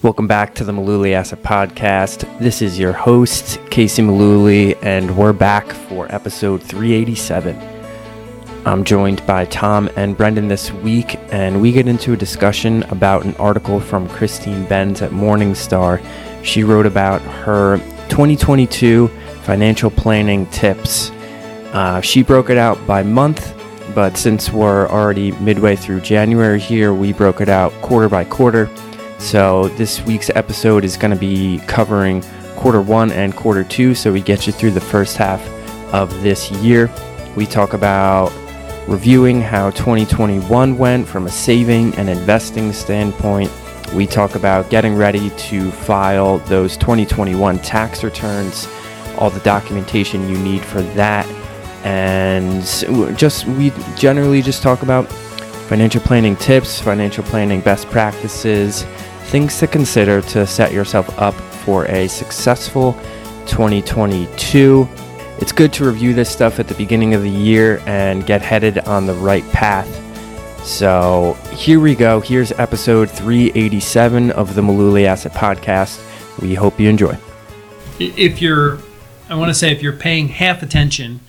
Welcome back to the Mullooly Asset Podcast. This is your host, Casey Mullooly, and we're back for episode 387. I'm joined by Tom and Brendan this week, and we get into a discussion about an article from Christine Benz at Morningstar. She wrote about her 2022 financial planning tips. Uh, she broke it out by month, but since we're already midway through January here, we broke it out quarter by quarter. So this week's episode is going to be covering quarter one and quarter two. So we get you through the first half of this year. We talk about reviewing how 2021 went from a saving and investing standpoint. We talk about getting ready to file those 2021 tax returns, all the documentation you need for that, and just we generally just talk about financial planning tips, financial planning best practices, things to consider to set yourself up for a successful 2022. It's good to review this stuff at the beginning of the year and get headed on the right path. So here we go. Here's episode 387 of the Mullooly Asset Podcast. We hope you enjoy. If you're, I want to say, if you're paying half attention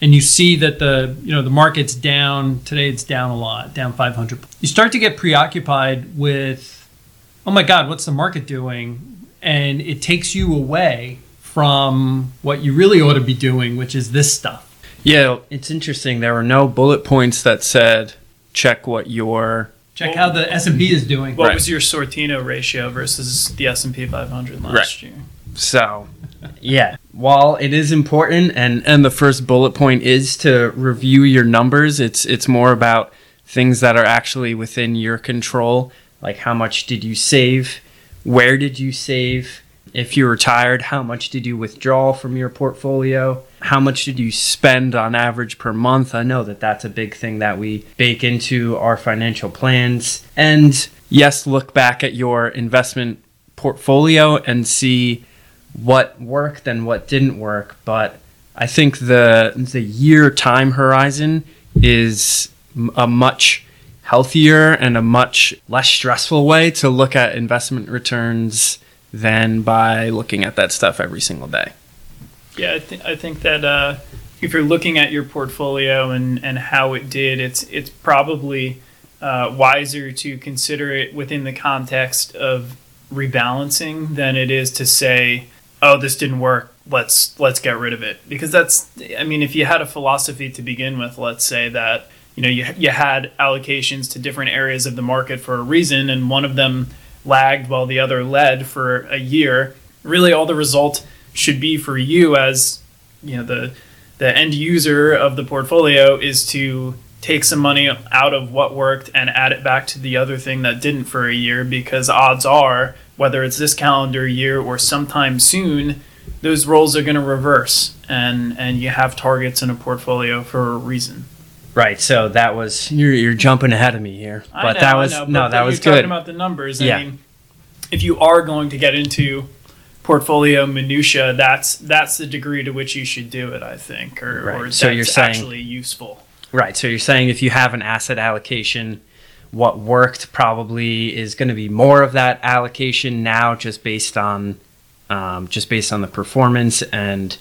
and you see that the you know the market's down today, it's down a lot, down 500. You start to get preoccupied with oh my God, what's the market doing? And it takes you away from what you really ought to be doing, which is this stuff. Yeah, it's interesting. There were no bullet points that said check what your check how the S and P is doing. What right. was your Sortino ratio versus the S and P 500 last right. year? So, yeah, while it is important, and and the first bullet point is to review your numbers. It's it's more about things that are actually within your control like how much did you save? Where did you save? If you retired, how much did you withdraw from your portfolio? How much did you spend on average per month? I know that that's a big thing that we bake into our financial plans. And yes, look back at your investment portfolio and see what worked and what didn't work. But I think the the year time horizon is a much healthier and a much less stressful way to look at investment returns than by looking at that stuff every single day. Yeah, I, th- I think that uh, if you're looking at your portfolio and, and how it did, it's it's probably uh, wiser to consider it within the context of rebalancing than it is to say, "Oh, this didn't work. Let's let's get rid of it." Because that's, I mean, if you had a philosophy to begin with, let's say that you know you, you had allocations to different areas of the market for a reason and one of them lagged while the other led for a year. Really all the result should be for you as you know the the end user of the portfolio is to take some money out of what worked and add it back to the other thing that didn't for a year because odds are whether it's this calendar year or sometime soon those roles are going to reverse and and you have targets in a portfolio for a reason Right. So that was you're, you're jumping ahead of me here, but know, that was know, no, that was good. Talking about the numbers. I yeah. mean, if you are going to get into portfolio minutia, that's that's the degree to which you should do it. I think, or, right. or so you're saying, actually useful. Right. So you're saying if you have an asset allocation, what worked probably is going to be more of that allocation now, just based on um, just based on the performance and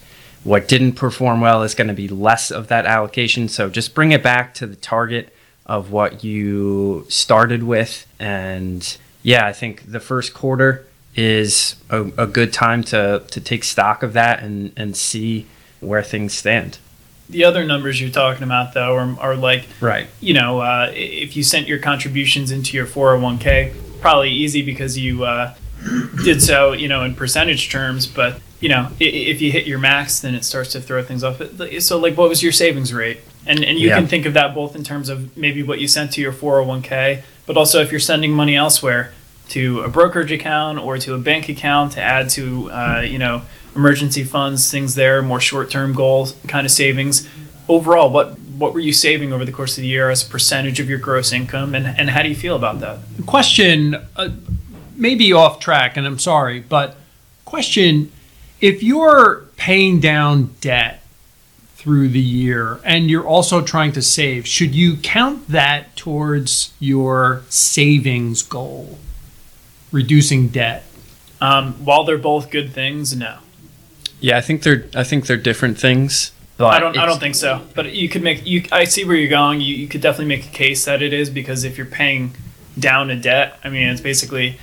what didn't perform well is going to be less of that allocation. So just bring it back to the target of what you started with. And yeah, I think the first quarter is a, a good time to, to take stock of that and, and see where things stand. The other numbers you're talking about, though, are, are like, right. You know, uh, if you sent your contributions into your 401k, probably easy because you uh, did so, you know, in percentage terms. But you know, if you hit your max, then it starts to throw things off. So, like, what was your savings rate? And and you yeah. can think of that both in terms of maybe what you sent to your 401k, but also if you're sending money elsewhere to a brokerage account or to a bank account to add to, uh, you know, emergency funds, things there, more short-term goals kind of savings. Overall, what what were you saving over the course of the year as a percentage of your gross income, and, and how do you feel about that? Question, uh, maybe off track, and I'm sorry, but question if you're paying down debt through the year and you're also trying to save, should you count that towards your savings goal? reducing debt? Um, while they're both good things, no. Yeah, I think they're I think they're different things. But I don't. I don't think so. But you could make. You. I see where you're going. You, you could definitely make a case that it is because if you're paying down a debt, I mean, it's basically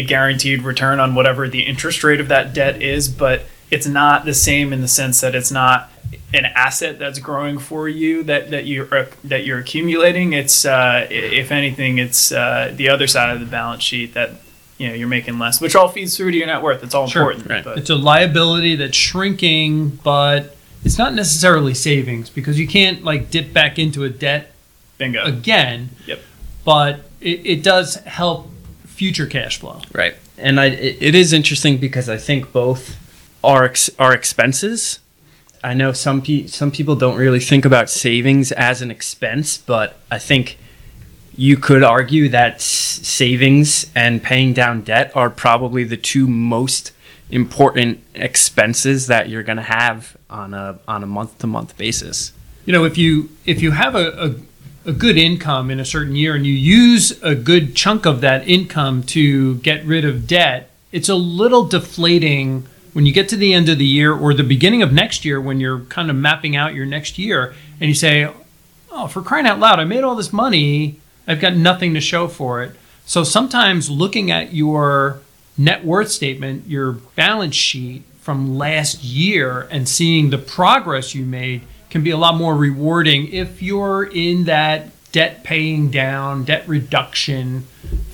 a guaranteed return on whatever the interest rate of that debt is. But it's not the same in the sense that it's not an asset that's growing for you that that you're that you're accumulating. It's uh, if anything, it's uh, the other side of the balance sheet that you know you're making less, which all feeds through to your net worth. It's all Sure. important. Right. But It's a liability that's shrinking, but it's not necessarily savings because you can't like dip back into a debt bingo. again. Yep. But it, it does help future cash flow. Right. And I, it, it is interesting because I think both are ex, are expenses. I know some pe- some people don't really think about savings as an expense, but I think you could argue that s- savings and paying down debt are probably the two most important expenses that you're going to have on a on a month to month basis. You know, if you if you have a, a, a good income in a certain year and you use a good chunk of that income to get rid of debt, it's a little deflating when you get to the end of the year or the beginning of next year when you're kind of mapping out your next year and you say, "Oh, for crying out loud, I made all this money. I've got nothing to show for it." So sometimes looking at your net worth statement, your balance sheet from last year and seeing the progress you made can be a lot more rewarding if you're in that debt paying down, debt reduction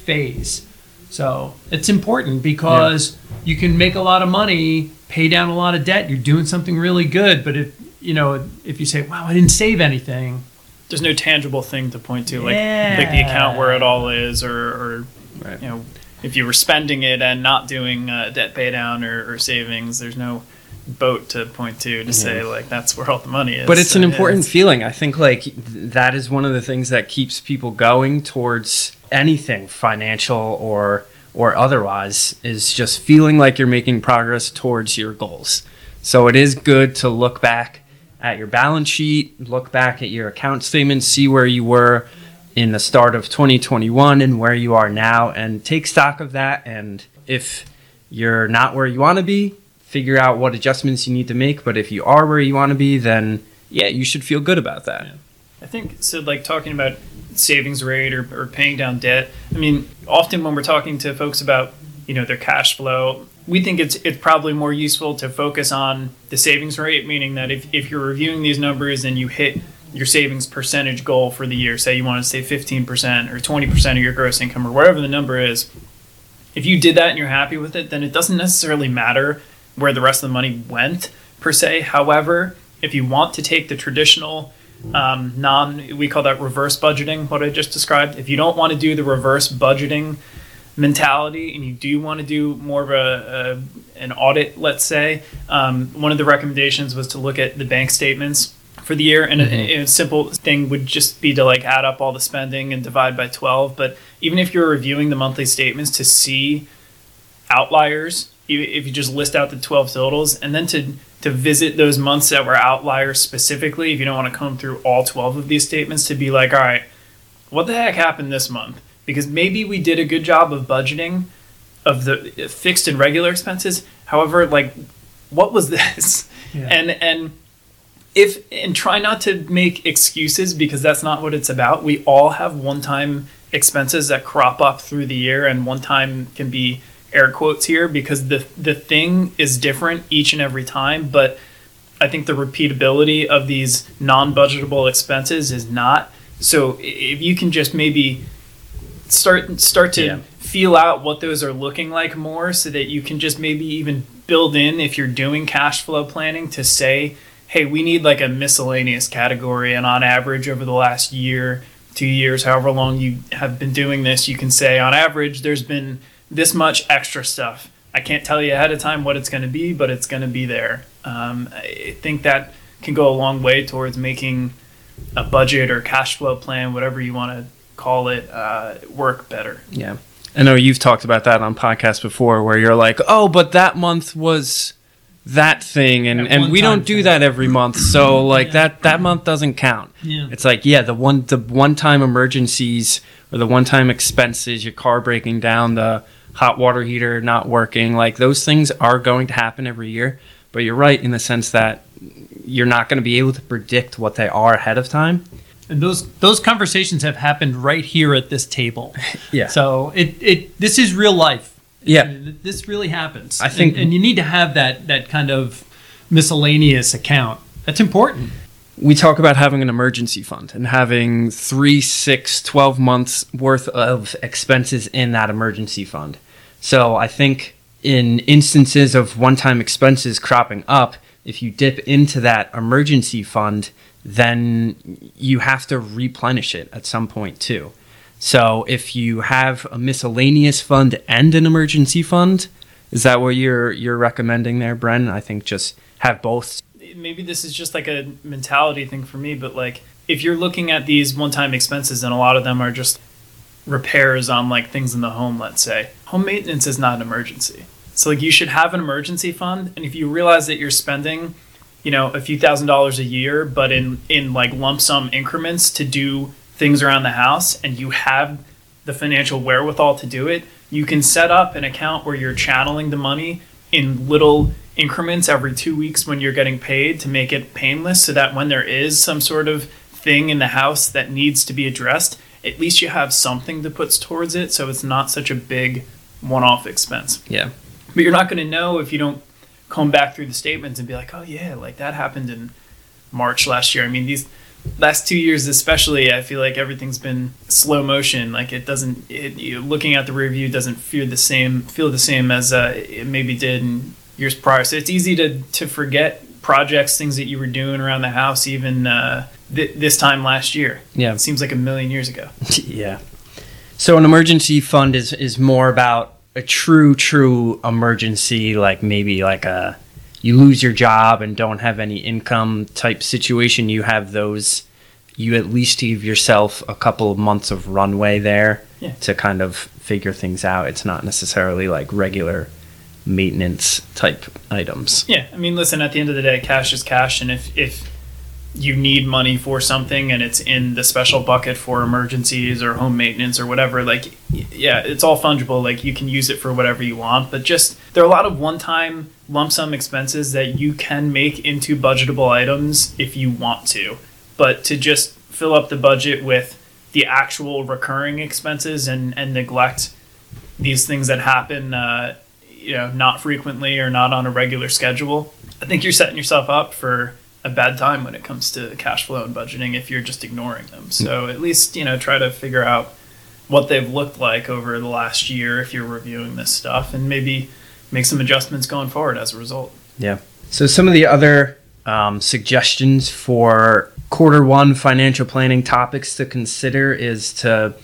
phase. So it's important because you can make a lot of money, pay down a lot of debt. You're doing something really good. But if you know, if you say, "Wow, I didn't save anything," there's no tangible thing to point to, like like the account where it all is, or, or Right. you know, if you were spending it and not doing uh, debt pay down or, or savings, there's no boat to point to to say like that's where all the money is. But it's an So, important it's- feeling. I think like th- that is one of the things that keeps people going towards anything financial or or otherwise is just feeling like you're making progress towards your goals. So it is good to look back at your balance sheet, look back at your account statement, see where you were in the start of 2021 and where you are now and take stock of that and if you're not where you want to be, figure out what adjustments you need to make, but if you are where you want to be, then yeah, you should feel good about that. I think so. Like talking about savings rate or, or paying down debt. I mean, often when we're talking to folks about you know their cash flow, we think it's it's probably more useful to focus on the savings rate, meaning that if, if you're reviewing these numbers and you hit your savings percentage goal for the year, say you want to save 15% or 20% of your gross income or whatever the number is, if you did that and you're happy with it, then it doesn't necessarily matter where the rest of the money went per se. However, if you want to take the traditional um, non, we call that reverse budgeting, what I just described. If you don't want to do the reverse budgeting mentality and you do want to do more of a, a an audit, let's say, um, one of the recommendations was to look at the bank statements for the year and a, a simple thing would just be to like add up all the spending and divide by 12 but even if you're reviewing the monthly statements to see outliers if you just list out the 12 totals and then to to visit those months that were outliers specifically if you don't want to comb through all 12 of these statements to be like all right what the heck happened this month because maybe we did a good job of budgeting of the uh, fixed and regular expenses however like what was this Yeah. and and if and try not to make excuses because that's not what it's about. We all have one-time expenses that crop up through the year, and one time can be air quotes here because the the thing is different each and every time. But I think the repeatability of these non-budgetable expenses is not. So if you can just maybe start start to Yeah. feel out what those are looking like more so that you can just maybe even build in if you're doing cash flow planning to say hey we need like a miscellaneous category and on average over the last year two years however long you have been doing this you can say on average there's been this much extra stuff i can't tell you ahead of time what it's going to be but it's going to be there um, i think that can go a long way towards making a budget or cash flow plan whatever you want to call it uh, work better Yeah. I know you've talked about that on podcasts before where you're like, oh, but that month was that thing and, That and we don't do thing. that every month. So like that that month doesn't count. Yeah. It's like, yeah, the one the one time emergencies or the one time expenses, your car breaking down, the hot water heater not working. Like those things are going to happen every year. But you're right in the sense that you're not going to be able to predict what they are ahead of time. And those those conversations have happened right here at this table. Yeah. So it, it this is real life. Yeah. This really happens. I think- and, and you need to have that that kind of miscellaneous account. That's important. we talk about having an emergency fund and having three, six, 12 months worth of expenses in that emergency fund. So I think in instances of one time expenses cropping up, if you dip into that emergency fund, then you have to replenish it at some point too. So if you have a miscellaneous fund and an emergency fund, is that what you're you're recommending there, Bren? I think just have both maybe this is just like a mentality thing for me, but like if you're looking at these one-time expenses and a lot of them are just repairs on like things in the home, let's say, home maintenance is not an emergency. So like you should have an emergency fund, and if you realize that you're spending, you know, a few thousand dollars a year, but in in like lump sum increments to do things around the house, and you have the financial wherewithal to do it, you can set up an account where you're channeling the money in little increments every two weeks when you're getting paid to make it painless so that when there is some sort of thing in the house that needs to be addressed, at least you have something to put towards it so it's not such a big one off expense. Yeah. But you're not going to know if you don't comb back through the statements and be like, oh, yeah, like that happened in March last year. I mean, these last two years, especially, I feel like everything's been slow motion. Like it doesn't, it, you, looking at the review doesn't feel the same, feel the same as uh, it maybe did in years prior. So it's easy to, to forget projects, things that you were doing around the house, even uh, th- this time last year. Yeah. It seems like a million years ago. Yeah. So an emergency fund is is more about a true true emergency like maybe like a you lose your job and don't have any income type situation you have those you at least give yourself a couple of months of runway there Yeah. to kind of figure things out it's not necessarily like regular maintenance type items Yeah, I mean, listen. At the end of the day, cash is cash, and if if you need money for something and it's in the special bucket for emergencies or home maintenance or whatever, like, yeah, it's all fungible. Like, you can use it for whatever you want, but just there are a lot of one-time lump sum expenses that you can make into budgetable items if you want to, but to just fill up the budget with the actual recurring expenses and and neglect these things that happen. Uh, you know, not frequently or not on a regular schedule, I think you're setting yourself up for a bad time when it comes to cash flow and budgeting if you're just ignoring them. So at least, you know, try to figure out what they've looked like over the last year if you're reviewing this stuff and maybe make some adjustments going forward as a result. Yeah. So some of the other um, suggestions for quarter one financial planning topics to consider is to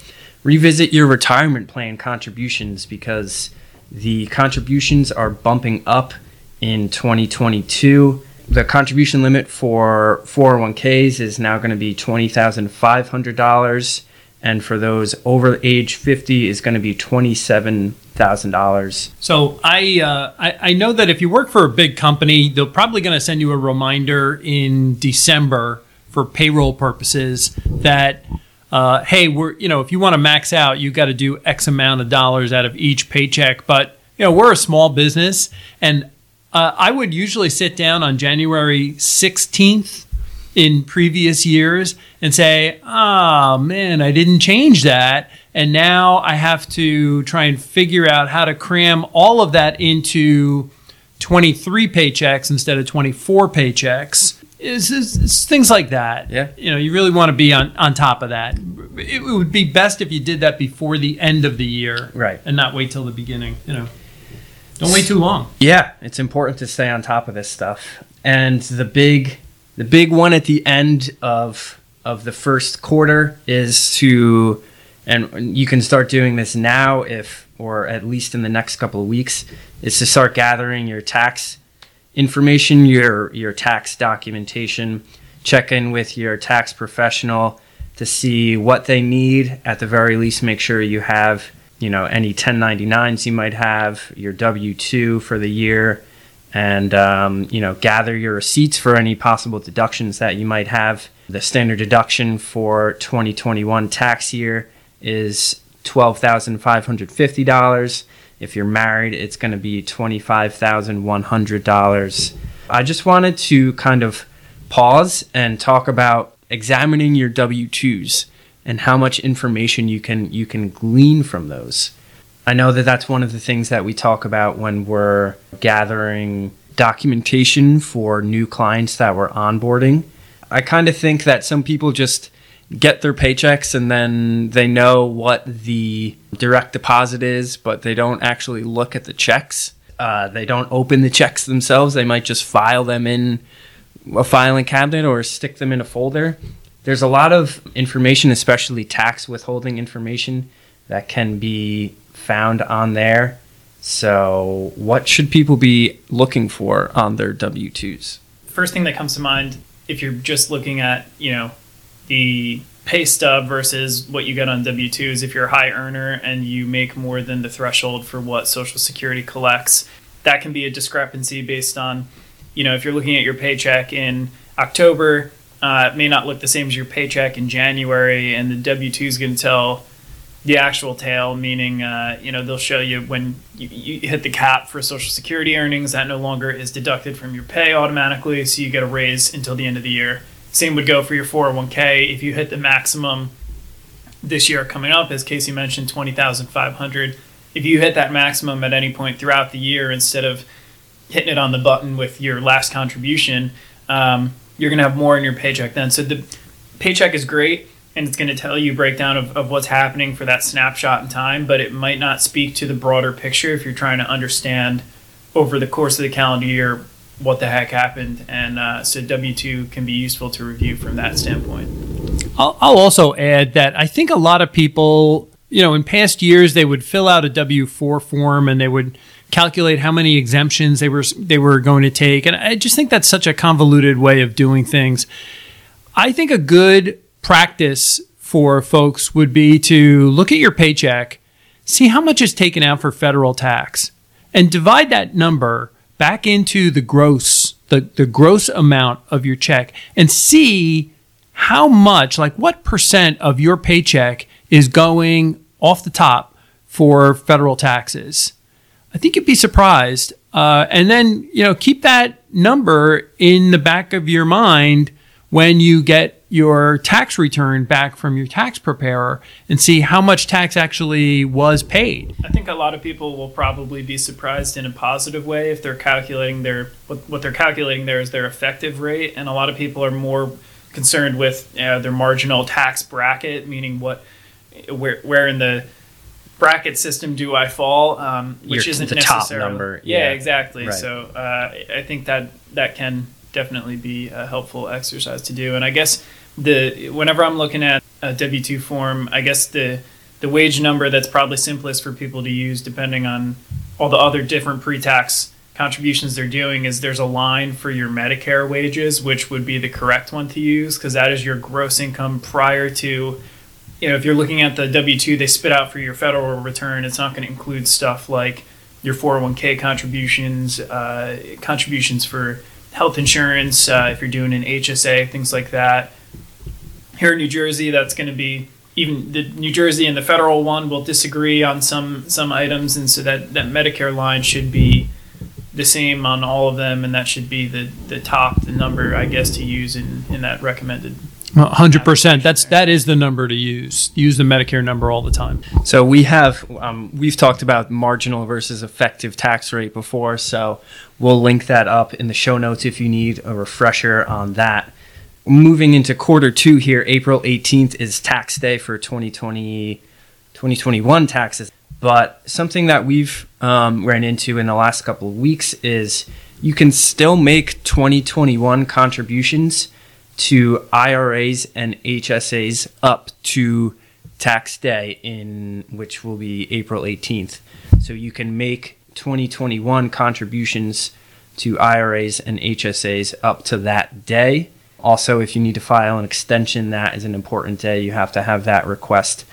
revisit your retirement plan contributions because the contributions are bumping up in 2022. The contribution limit for 401ks is now going to be $20,500 and for those over age 50 is going to be $27,000. So I, uh, I I know that if you work for a big company, they're probably going to send you a reminder in December for payroll purposes that uh, hey, we're you know if you want to max out, you've got to do X amount of dollars out of each paycheck. But you know we're a small business, and uh, I would usually sit down on January sixteenth in previous years and say, oh man, I didn't change that. And now I have to try and figure out how to cram all of that into 23 paychecks instead of 24 paychecks. It's, it's- it's things like that. Yeah. You know, you really want to be on, on top of that. It would be best if you did that before the end of the year. Right. And not wait till the beginning. You know, don't wait too long. Yeah, it's important to stay on top of this stuff. And the big the big one at the end of of the first quarter is to and you can start doing this now if or at least in the next couple of weeks is to start gathering your tax information, your your tax documentation, check in with your tax professional to see what they need. At the very least, make sure you have you know any 1099s you might have, your W two for the year, and um, you know gather your receipts for any possible deductions that you might have. The standard deduction for 2021 tax year is twelve thousand five hundred fifty dollars. If you're married, it's going to be $25,100. I just wanted to kind of pause and talk about examining your W2s and how much information you can you can glean from those. I know that that's one of the things that we talk about when we're gathering documentation for new clients that we're onboarding. I kind of think that some people just get their paychecks and then they know what the direct deposit is, but they don't actually look at the checks. Uh, they don't open the checks themselves. They might just file them in a filing cabinet or stick them in a folder. There's a lot of information, especially tax withholding information, that can be found on there. So, what should people be looking for on their W 2s? First thing that comes to mind, if you're just looking at, you know, the pay stub versus what you get on W 2s, if you're a high earner and you make more than the threshold for what Social Security collects, that can be a discrepancy based on, you know, if you're looking at your paycheck in October, uh, it may not look the same as your paycheck in January, and the W 2 is going to tell the actual tale, meaning uh, you know they'll show you when you, you, hit the cap for Social Security earnings that no longer is deducted from your pay automatically, so you get a raise until the end of the year. Same would go for your 401k if you hit the maximum this year coming up, as Casey mentioned, twenty thousand five hundred. If you hit that maximum at any point throughout the year, instead of hitting it on the button with your last contribution, um, you're going to have more in your paycheck then. So the paycheck is great and it's going to tell you breakdown of, of what's happening for that snapshot in time, but it might not speak to the broader picture if you're trying to understand over the course of the calendar year what the heck happened. And uh, so W 2 can be useful to review from that standpoint. I'll, I'll also add that I think a lot of people, you know, in past years, they would fill out a W 4 form and they would calculate how many exemptions they were they were going to take and I just think that's such a convoluted way of doing things. I think a good practice for folks would be to look at your paycheck, see how much is taken out for federal tax, and divide that number back into the gross, the, the gross amount of your check, and see how much, like what percent of your paycheck is going off the top for federal taxes. I think you'd be surprised. Uh, and then, you know, keep that number in the back of your mind when you get your tax return back from your tax preparer and see how much tax actually was paid. I think a lot of people will probably be surprised in a positive way if they're calculating their what, what they're calculating there is their effective rate, and a lot of people are more concerned with uh, their marginal tax bracket, meaning what where where in the bracket system do I fall, um, which Your- isn't the top number, Yeah, yeah. exactly. Right. So uh, I think that that can definitely be a helpful exercise to do. And I guess the whenever I'm looking at a W two form, I guess the the wage number that's probably simplest for people to use, depending on all the other different pre-tax contributions they're doing, is there's a line for your Medicare wages, which would be the correct one to use because that is your gross income prior to you know, if you're looking at the W two they spit out for your federal return, it's not going to include stuff like your 401k contributions, uh, contributions for health insurance, uh, if you're doing an HSA, things like that. Here in New Jersey, that's going to be even the New Jersey and the federal one will disagree on some some items, and so that that Medicare line should be the same on all of them, and that should be the the top the number I guess to use in in that recommended hundred percent. That's that is the number to use. Use the Medicare number all the time. So we have um, we've talked about marginal versus effective tax rate before, so we'll link that up in the show notes if you need a refresher on that. Moving into quarter two here, April 18th is tax day for 2020, 2021 taxes. But something that we've um, ran into in the last couple of weeks is you can still make 2021 contributions to IRAs and HSAs up to tax day in which will be April 18th. So you can make 2021 contributions to IRAs and HSAs up to that day. Also, if you need to file an extension, that is an important day. You have to have that request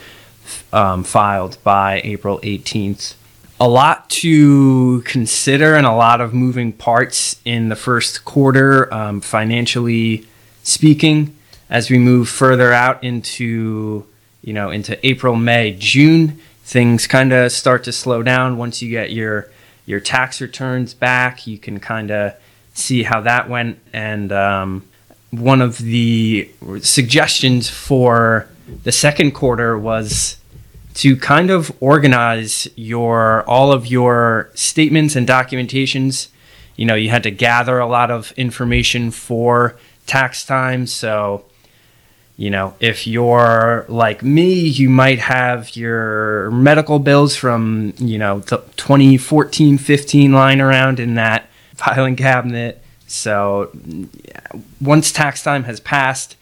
um, filed by April 18th. A lot to consider and a lot of moving parts in the first quarter, um, financially speaking, as we move further out into you know into April, May, June. things kind of start to slow down once you get your your tax returns back. You can kind of see how that went. And um, one of the suggestions for the second quarter was to kind of organize your all of your statements and documentations. You know, you had to gather a lot of information for tax time, so you know, if you're like me, you might have your medical bills from, you know, the 2014 15 lying around in that filing cabinet. So once tax time has passed,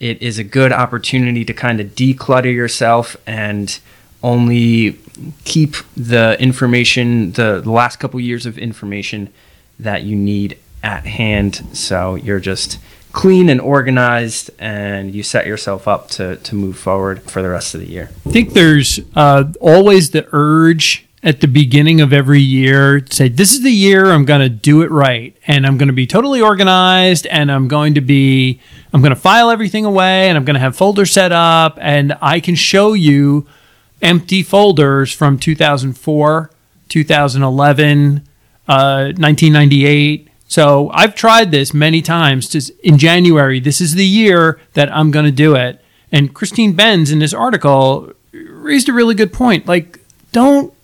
it is a good opportunity to kind of declutter yourself and only keep the information, the, the last couple years of information that you need at hand. So you're just clean and organized and you set yourself up to, to move forward for the rest of the year. I think there's uh, always the urge at the beginning of every year to say, This is the year I'm going to do it right. And I'm going to be totally organized and I'm going to be, I'm going to file everything away and I'm going to have folders set up and I can show you empty folders from 2004, 2011, uh, 1998. So I've tried this many times. In January, this is the year that I'm going to do it. And Christine Benz in this article raised a really good point. Like, don't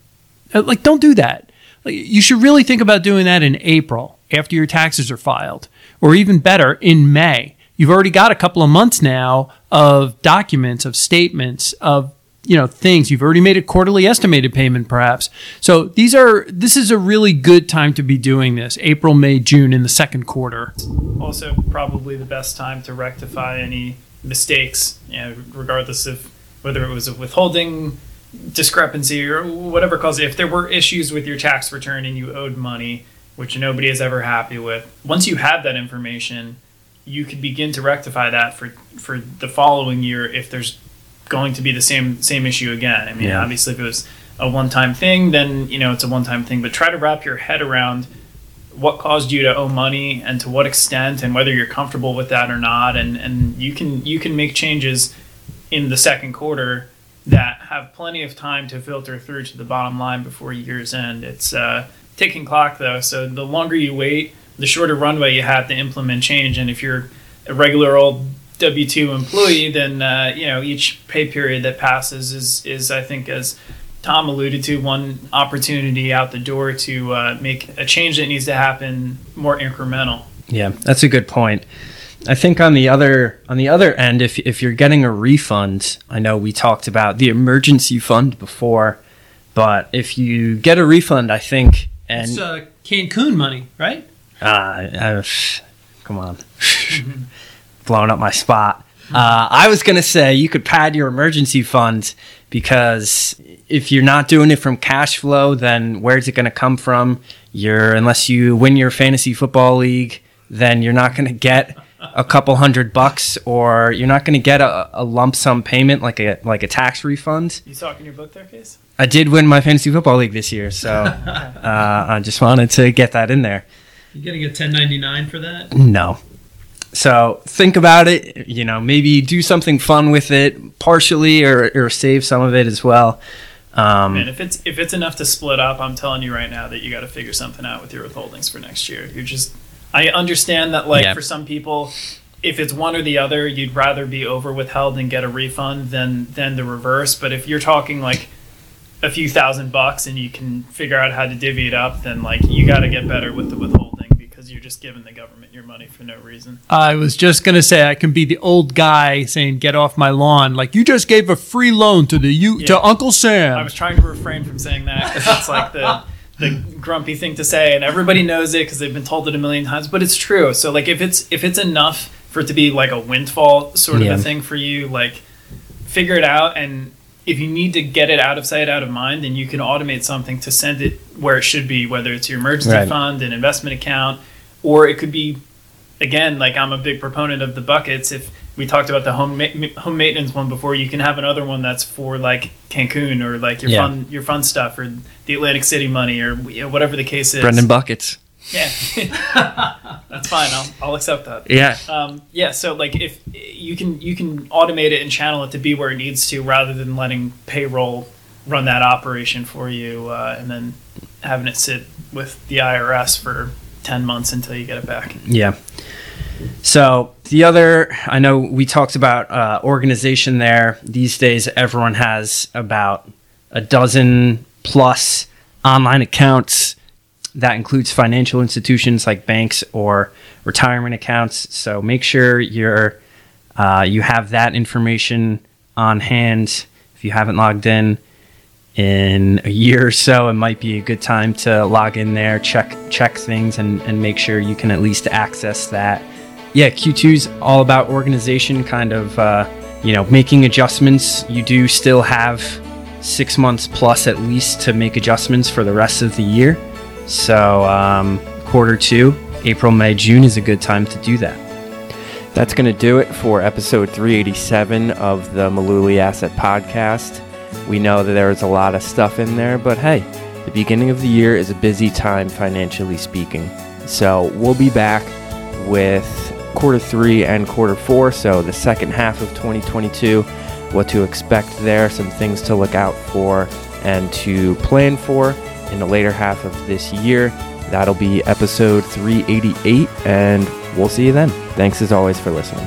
uh, like don't do that. Like, you should really think about doing that in April after your taxes are filed, or even better, in May. You've already got a couple of months now of documents, of statements, of you know things. You've already made a quarterly estimated payment perhaps. So these are this is a really good time to be doing this. April may june in the second quarter. Also, probably the best time to rectify any mistakes, you know, regardless of whether it was a withholding discrepancy or whatever cause. If there were issues with your tax return and you owed money, which nobody is ever happy with, once you have that information, you could begin to rectify that for for the following year if there's going to be the same same issue again. I mean, Yeah. obviously, if it was a one time thing, then you know it's a one time thing. But try to wrap your head around what caused you to owe money and to what extent, and whether you're comfortable with that or not. And and you can you can make changes in the second quarter that have plenty of time to filter through to the bottom line before year's end. It's uh, ticking clock though, so the longer you wait, the shorter runway you have to implement change. And if you're a regular old W two employee, then uh, you know each pay period that passes is is I think as Tom alluded to one opportunity out the door to uh, make a change that needs to happen more incremental. Yeah, that's a good point. I think on the other on the other end, if if you're getting a refund, I know we talked about the emergency fund before, but if you get a refund, I think and it's uh, cancun money right uh, uh, come on, blowing up my spot. Uh, I was gonna say you could pad your emergency fund because if you're not doing it from cash flow, then where's it gonna come from? You're unless you win your fantasy football league, then you're not gonna get a couple hundred bucks, or you're not gonna get a, a lump sum payment like a like a tax refund. You talking your book there, case? I did win my fantasy football league this year, so uh, I just wanted to get that in there. you getting a 1099 for that No. So think about it. You know, maybe do something fun with it, partially, or, or save some of it as well. Um, Man, if it's if it's enough to split up, I'm telling you right now that you got to figure something out with your withholdings for next year. You're just, I understand that like Yeah. for some people, if it's one or the other, you'd rather be over withheld and get a refund than than the reverse. But if you're talking like a few thousand bucks and you can figure out how to divvy it up, then like you got to get better with the withholding because you're just giving the government your money for no reason. I was just gonna say I can be the old guy saying "Get off my lawn!" Like you just gave a free loan to the you to Uncle Sam. I was trying to refrain from saying that because it's like the the grumpy thing to say, and everybody knows it because they've been told it a million times. But it's true. So like, if it's if it's enough for it to be like a windfall sort of Yeah. a thing for you, like figure it out. And if you need to get it out of sight, out of mind, then you can automate something to send it where it should be, whether it's your emergency Right. fund, an investment account, or it could be again, like I'm a big proponent of the buckets. If we talked about the home ma- home maintenance one before, you can have another one that's for like Cancun or like your Yeah. fun your fun stuff or the Atlantic City money or you know, whatever the case is. Brendan Buckets. Yeah, that's fine. I'll, I'll accept that. Yeah. Um, yeah, so like if you can you can automate it and channel it to be where it needs to, rather than letting payroll run that operation for you, uh, and then having it sit with the IRS for ten months until you get it back. Yeah. So the other, I know we talked about uh, organization there. These days, everyone has about a dozen plus online accounts. That includes financial institutions like banks or retirement accounts. So make sure you're uh, you have that information on hand. If you haven't logged in in a year or so, it might be a good time to log in there, check check things, and, and make sure you can at least access that. Yeah, Q2 is all about organization, kind of uh, you know making adjustments. You do still have six months plus at least to make adjustments for the rest of the year. So um, quarter two, April, May, June is a good time to do that. That's going to do it for episode 387 of the Mullooly Asset Podcast. We know that there's a lot of stuff in there, but hey, the beginning of the year is a busy time financially speaking. So we'll be back with quarter three and quarter four, so the second half of 2022, what to expect there, some things to look out for and to plan for in the later half of this year. That'll be episode 388, and we'll see you then. Thanks as always for listening.